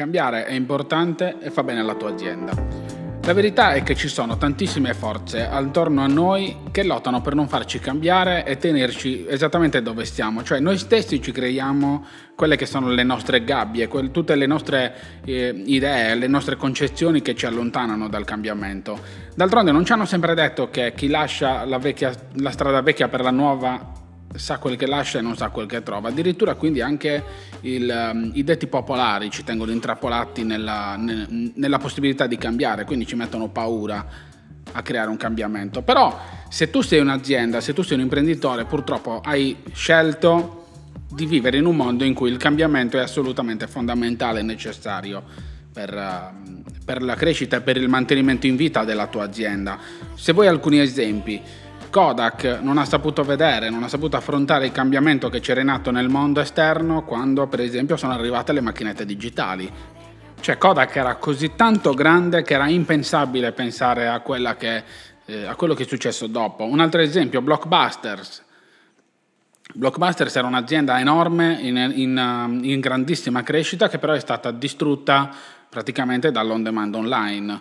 Cambiare è importante e fa bene alla tua azienda. La verità è che ci sono tantissime forze attorno a noi che lottano per non farci cambiare e tenerci esattamente dove stiamo, cioè noi stessi ci creiamo quelle che sono le nostre gabbie, quelle, tutte le nostre eh, idee, le nostre concezioni che ci allontanano dal cambiamento. D'altronde non ci hanno sempre detto che chi lascia la, vecchia, la strada vecchia per la nuova sa quel che lascia e non sa quel che trova. Addirittura quindi anche il, um, i detti popolari ci tengono intrappolati nella, ne, nella possibilità di cambiare, quindi ci mettono paura a creare un cambiamento. Però se tu sei un'azienda, se tu sei un imprenditore, purtroppo hai scelto di vivere in un mondo in cui il cambiamento è assolutamente fondamentale e necessario per, uh, per la crescita e per il mantenimento in vita della tua azienda. Se vuoi alcuni esempi, Kodak non ha saputo vedere, non ha saputo affrontare il cambiamento che c'era in atto nel mondo esterno quando per esempio sono arrivate le macchinette digitali. Cioè Kodak era così tanto grande che era impensabile pensare a, che, eh, a quello che è successo dopo. Un altro esempio, Blockbusters. Blockbusters era un'azienda enorme, in, in, in grandissima crescita, che però è stata distrutta praticamente dall'on demand online.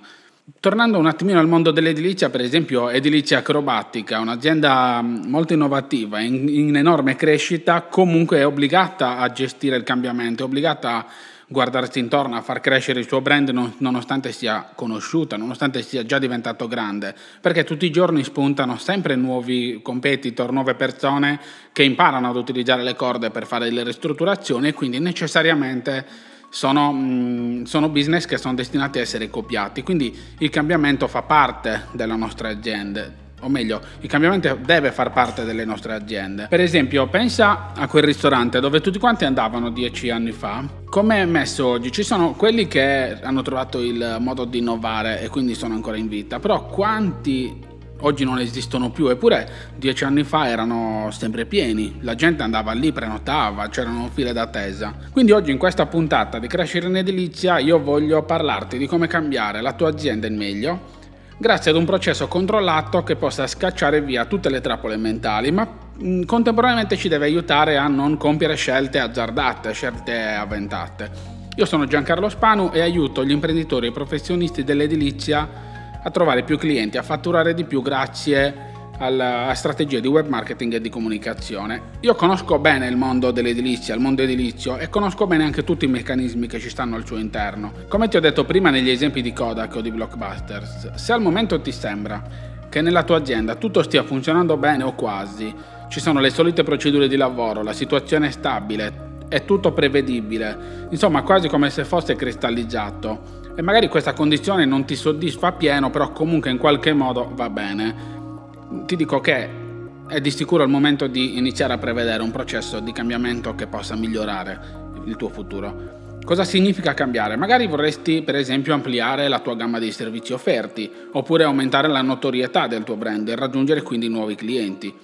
Tornando un attimino al mondo dell'edilizia, per esempio Edilizia Acrobatica, un'azienda molto innovativa, in, in, enorme crescita, comunque è obbligata a gestire il cambiamento, è obbligata a guardarsi intorno, a far crescere il suo brand non, nonostante sia conosciuta, nonostante sia già diventato grande, perché tutti i giorni spuntano sempre nuovi competitor, nuove persone che imparano ad utilizzare le corde per fare le ristrutturazioni e quindi necessariamente sono, mh, sono, business che sono destinati a essere copiati, quindi il cambiamento fa parte della nostra azienda. O meglio, il cambiamento deve far parte delle nostre aziende. Per esempio, pensa a quel ristorante dove tutti quanti andavano dieci anni fa. Come è messo oggi? Ci sono quelli che hanno trovato il modo di innovare e quindi sono ancora in vita, però quanti oggi non esistono più, eppure dieci anni fa erano sempre pieni, la gente andava lì, prenotava, c'erano file d'attesa. Quindi oggi in questa puntata di Crescere in Edilizia io voglio parlarti di come cambiare la tua azienda in meglio grazie ad un processo controllato che possa scacciare via tutte le trappole mentali, ma contemporaneamente ci deve aiutare a non compiere scelte azzardate, scelte avventate. Io sono Giancarlo Spanu e aiuto gli imprenditori e professionisti dell'edilizia a trovare più clienti, a fatturare di più grazie alla strategia di web marketing e di comunicazione. Io conosco bene il mondo dell'edilizia, il mondo edilizio e conosco bene anche tutti i meccanismi che ci stanno al suo interno. Come ti ho detto prima negli esempi di Kodak o di Blockbusters, se al momento ti sembra che nella tua azienda tutto stia funzionando bene o quasi, ci sono le solite procedure di lavoro, la situazione è stabile, è tutto prevedibile, insomma quasi come se fosse cristallizzato e magari questa condizione non ti soddisfa pieno, però comunque in qualche modo va bene. Ti dico che è di sicuro il momento di iniziare a prevedere un processo di cambiamento che possa migliorare il tuo futuro. Cosa significa cambiare? Magari vorresti per esempio ampliare la tua gamma di servizi offerti, oppure aumentare la notorietà del tuo brand e raggiungere quindi nuovi clienti.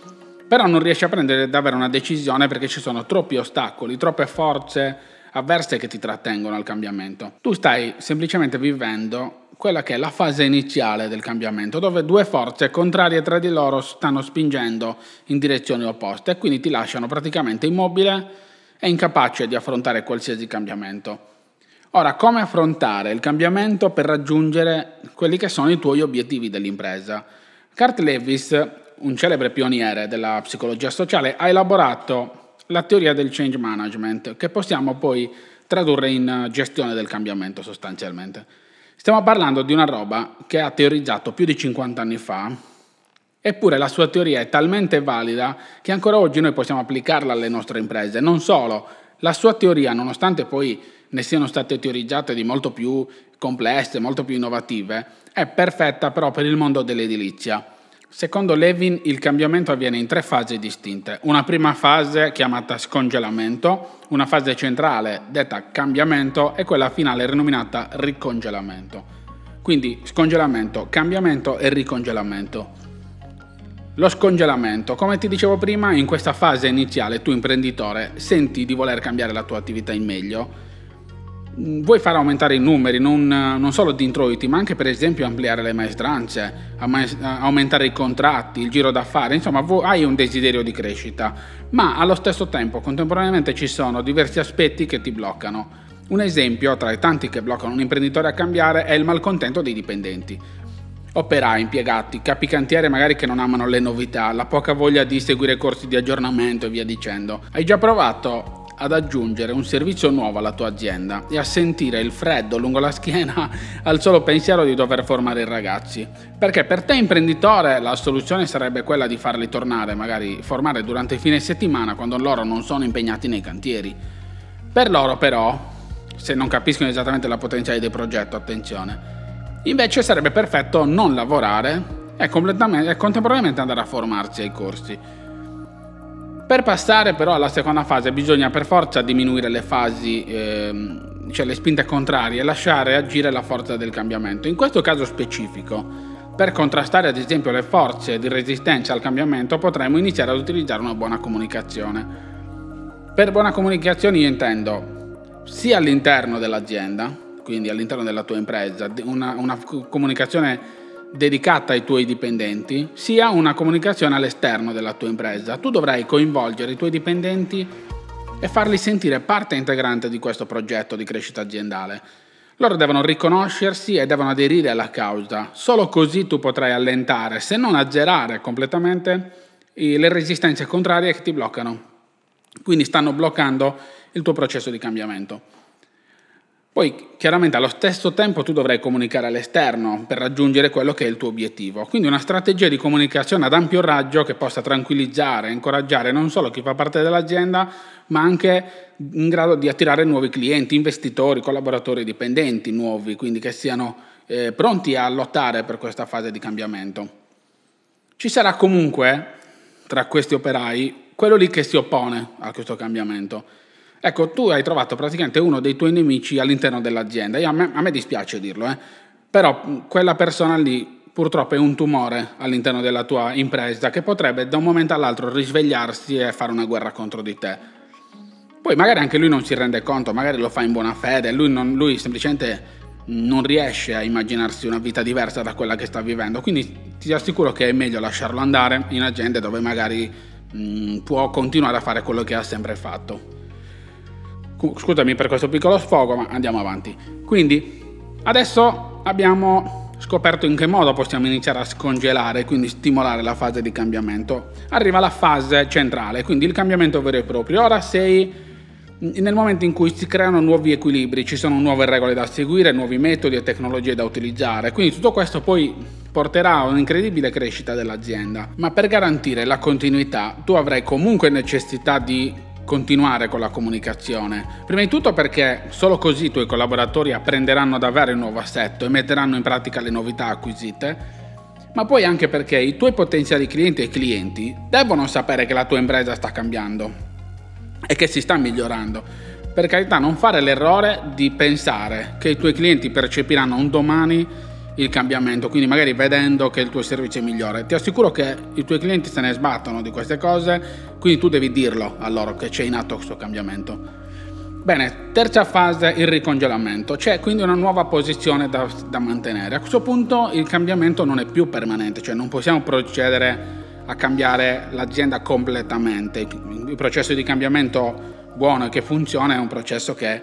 Però non riesci a prendere davvero una decisione perché ci sono troppi ostacoli, troppe forze avverse che ti trattengono al cambiamento. Tu stai semplicemente vivendo quella che è la fase iniziale del cambiamento, dove due forze contrarie tra di loro stanno spingendo in direzioni opposte e quindi ti lasciano praticamente immobile e incapace di affrontare qualsiasi cambiamento. Ora, come affrontare il cambiamento per raggiungere quelli che sono i tuoi obiettivi dell'impresa? Kurt Lewis, un celebre pioniere della psicologia sociale, ha elaborato la teoria del change management, che possiamo poi tradurre in eh, gestione del cambiamento sostanzialmente. Stiamo parlando di una roba che ha teorizzato più di 50 anni fa, eppure la sua teoria è talmente valida che ancora oggi noi possiamo applicarla alle nostre imprese. Non solo, la sua teoria, nonostante poi ne siano state teorizzate di molto più complesse, molto più innovative, è perfetta però per il mondo dell'edilizia Secondo Levin il cambiamento avviene in tre fasi distinte. Una prima fase chiamata scongelamento, una fase centrale detta cambiamento e quella finale rinominata ricongelamento. Quindi scongelamento, cambiamento e ricongelamento. Lo scongelamento, come ti dicevo prima, in questa fase iniziale tu imprenditore senti di voler cambiare la tua attività in meglio, vuoi far aumentare i numeri, non, non, solo di introiti, ma anche per esempio ampliare le maestranze, aumentare i contratti, il giro d'affari, insomma hai un desiderio di crescita, ma allo stesso tempo contemporaneamente ci sono diversi aspetti che ti bloccano Un esempio tra i tanti che bloccano un imprenditore a cambiare è il malcontento dei dipendenti. Operai, impiegati, capi cantiere magari che non amano le novità, la poca voglia di seguire corsi di aggiornamento e via dicendo. Hai già provato ad aggiungere un servizio nuovo alla tua azienda e a sentire il freddo lungo la schiena al solo pensiero di dover formare i ragazzi. Perché per te imprenditore la soluzione sarebbe quella di farli tornare, magari formare durante il fine settimana quando loro non sono impegnati nei cantieri. Per loro però, se non capiscono esattamente la potenziale del progetto, attenzione, invece sarebbe perfetto non lavorare e, e contemporaneamente andare a formarsi ai corsi. Per passare però alla seconda fase bisogna per forza diminuire le fasi, ehm, cioè le spinte contrarie lasciare agire la forza del cambiamento. In questo caso specifico, per contrastare ad esempio le forze di resistenza al cambiamento potremmo iniziare ad utilizzare una buona comunicazione. Per buona comunicazione io intendo sia all'interno dell'azienda, quindi all'interno della tua impresa, una, una comunicazione dedicata ai tuoi dipendenti, sia una comunicazione all'esterno della tua impresa. Tu dovrai coinvolgere i tuoi dipendenti e farli sentire parte integrante di questo progetto di crescita aziendale. Loro devono riconoscersi e devono aderire alla causa. Solo così tu potrai allentare, se non azzerare completamente, le resistenze contrarie che ti bloccano. Quindi stanno bloccando il tuo processo di cambiamento. Poi chiaramente allo stesso tempo tu dovrai comunicare all'esterno per raggiungere quello che è il tuo obiettivo. Quindi una strategia di comunicazione ad ampio raggio che possa tranquillizzare, incoraggiare non solo chi fa parte dell'azienda, ma anche in grado di attirare nuovi clienti, investitori, collaboratori dipendenti nuovi, quindi che siano eh, pronti a lottare per questa fase di cambiamento. Ci sarà comunque tra questi operai quello lì che si oppone a questo cambiamento Ecco, tu hai trovato praticamente uno dei tuoi nemici all'interno dell'azienda. Io, a, me, a, me, dispiace dirlo, eh? però quella persona lì purtroppo è un tumore all'interno della tua impresa che potrebbe da un momento all'altro risvegliarsi e fare una guerra contro di te. Poi magari anche lui non si rende conto, magari lo fa in buona fede, lui, non, lui semplicemente non riesce a immaginarsi una vita diversa da quella che sta vivendo, quindi ti assicuro che è meglio lasciarlo andare in aziende dove magari mh, può continuare a fare quello che ha sempre fatto. Scusami per questo piccolo sfogo, ma andiamo avanti. Quindi, adesso abbiamo scoperto in che modo possiamo iniziare a scongelare, quindi stimolare la fase di cambiamento. Arriva la fase centrale, quindi il cambiamento vero e proprio. Ora sei nel momento in cui si creano nuovi equilibri, ci sono nuove regole da seguire, nuovi metodi e tecnologie da utilizzare. Quindi tutto questo poi porterà a un'incredibile crescita dell'azienda. Ma per garantire la continuità tu avrai comunque necessità di continuare con la comunicazione. Prima di tutto perché solo così i tuoi collaboratori apprenderanno davvero il nuovo assetto e metteranno in pratica le novità acquisite, ma poi anche perché i tuoi potenziali clienti e clienti devono sapere che la tua impresa sta cambiando e che si sta migliorando. Per carità, non fare l'errore di pensare che i tuoi clienti percepiranno un domani il cambiamento, quindi magari vedendo che il tuo servizio è migliore. Ti assicuro che i tuoi clienti se ne sbattono di queste cose, quindi tu devi dirlo a loro che c'è in atto questo cambiamento. Bene, terza fase, il ricongelamento. C'è quindi una nuova posizione da, da mantenere. A questo punto il cambiamento non è più permanente, cioè non possiamo procedere a cambiare l'azienda completamente. Il processo di cambiamento buono e che funziona è un processo che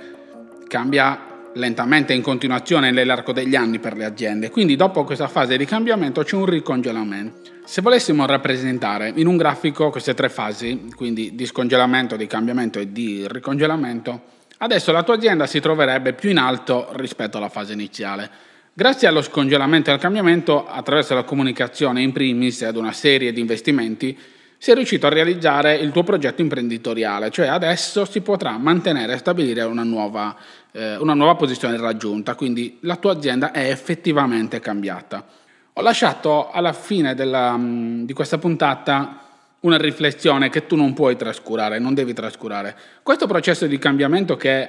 cambia lentamente in continuazione nell'arco degli anni per le aziende. Quindi dopo questa fase di cambiamento c'è un ricongelamento. Se volessimo rappresentare in un grafico queste tre fasi, quindi di scongelamento, di cambiamento e di ricongelamento, adesso la tua azienda si troverebbe più in alto rispetto alla fase iniziale. Grazie allo scongelamento e al cambiamento, attraverso la comunicazione in primis ad una serie di investimenti, sei riuscito a realizzare il tuo progetto imprenditoriale, cioè adesso si potrà mantenere e stabilire una nuova eh, una nuova posizione raggiunta, quindi la tua azienda è effettivamente cambiata. Ho lasciato alla fine della, mm, di questa puntata una riflessione che tu non puoi trascurare, non devi trascurare. Questo processo di cambiamento che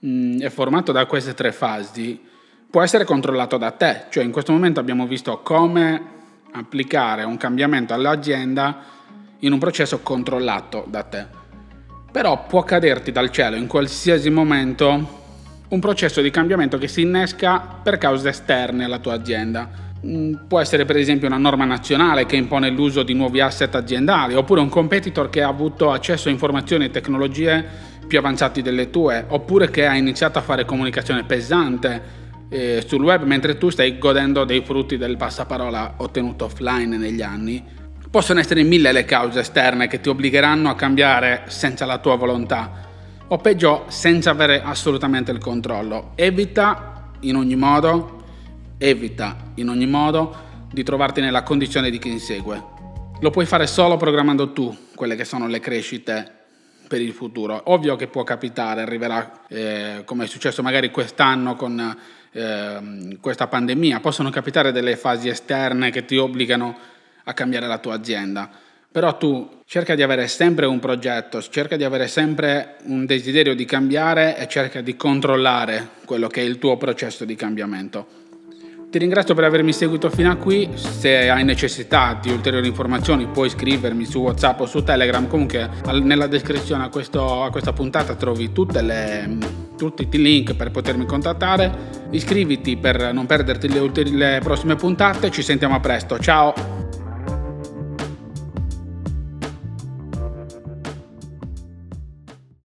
mh, mm, è formato da queste tre fasi può essere controllato da te, cioè in questo momento abbiamo visto come applicare un cambiamento all'azienda in un processo controllato da te. Però può caderti dal cielo in qualsiasi momento un processo di cambiamento che si innesca per cause esterne alla tua azienda. Mm, può essere per esempio una norma nazionale che impone l'uso di nuovi asset aziendali, oppure un competitor che ha avuto accesso a informazioni e tecnologie più avanzati delle tue, oppure che ha iniziato a fare comunicazione pesante eh, sul web mentre tu stai godendo dei frutti del passaparola ottenuto offline negli anni. Possono essere mille le cause esterne che ti obbligheranno a cambiare senza la tua volontà, o peggio senza avere assolutamente il controllo. Evita in ogni modo Evita in ogni modo di trovarti nella condizione di chi insegue. Lo puoi fare solo programmando tu quelle che sono le crescite per il futuro. Ovvio che può capitare, arriverà eh, come è successo magari quest'anno con eh, questa pandemia, possono capitare delle fasi esterne che ti obbligano a cambiare la tua azienda. Però tu cerca di avere sempre un progetto, cerca di avere sempre un desiderio di cambiare e cerca di controllare quello che è il tuo processo di cambiamento. Ti ringrazio per avermi seguito fino a qui, se hai necessità di ulteriori informazioni puoi scrivermi su Whatsapp o su Telegram, comunque nella descrizione a, questo, a questa puntata trovi le, tutti i link per potermi contattare, iscriviti per non perderti le, le prossime puntate, ci sentiamo a presto, ciao!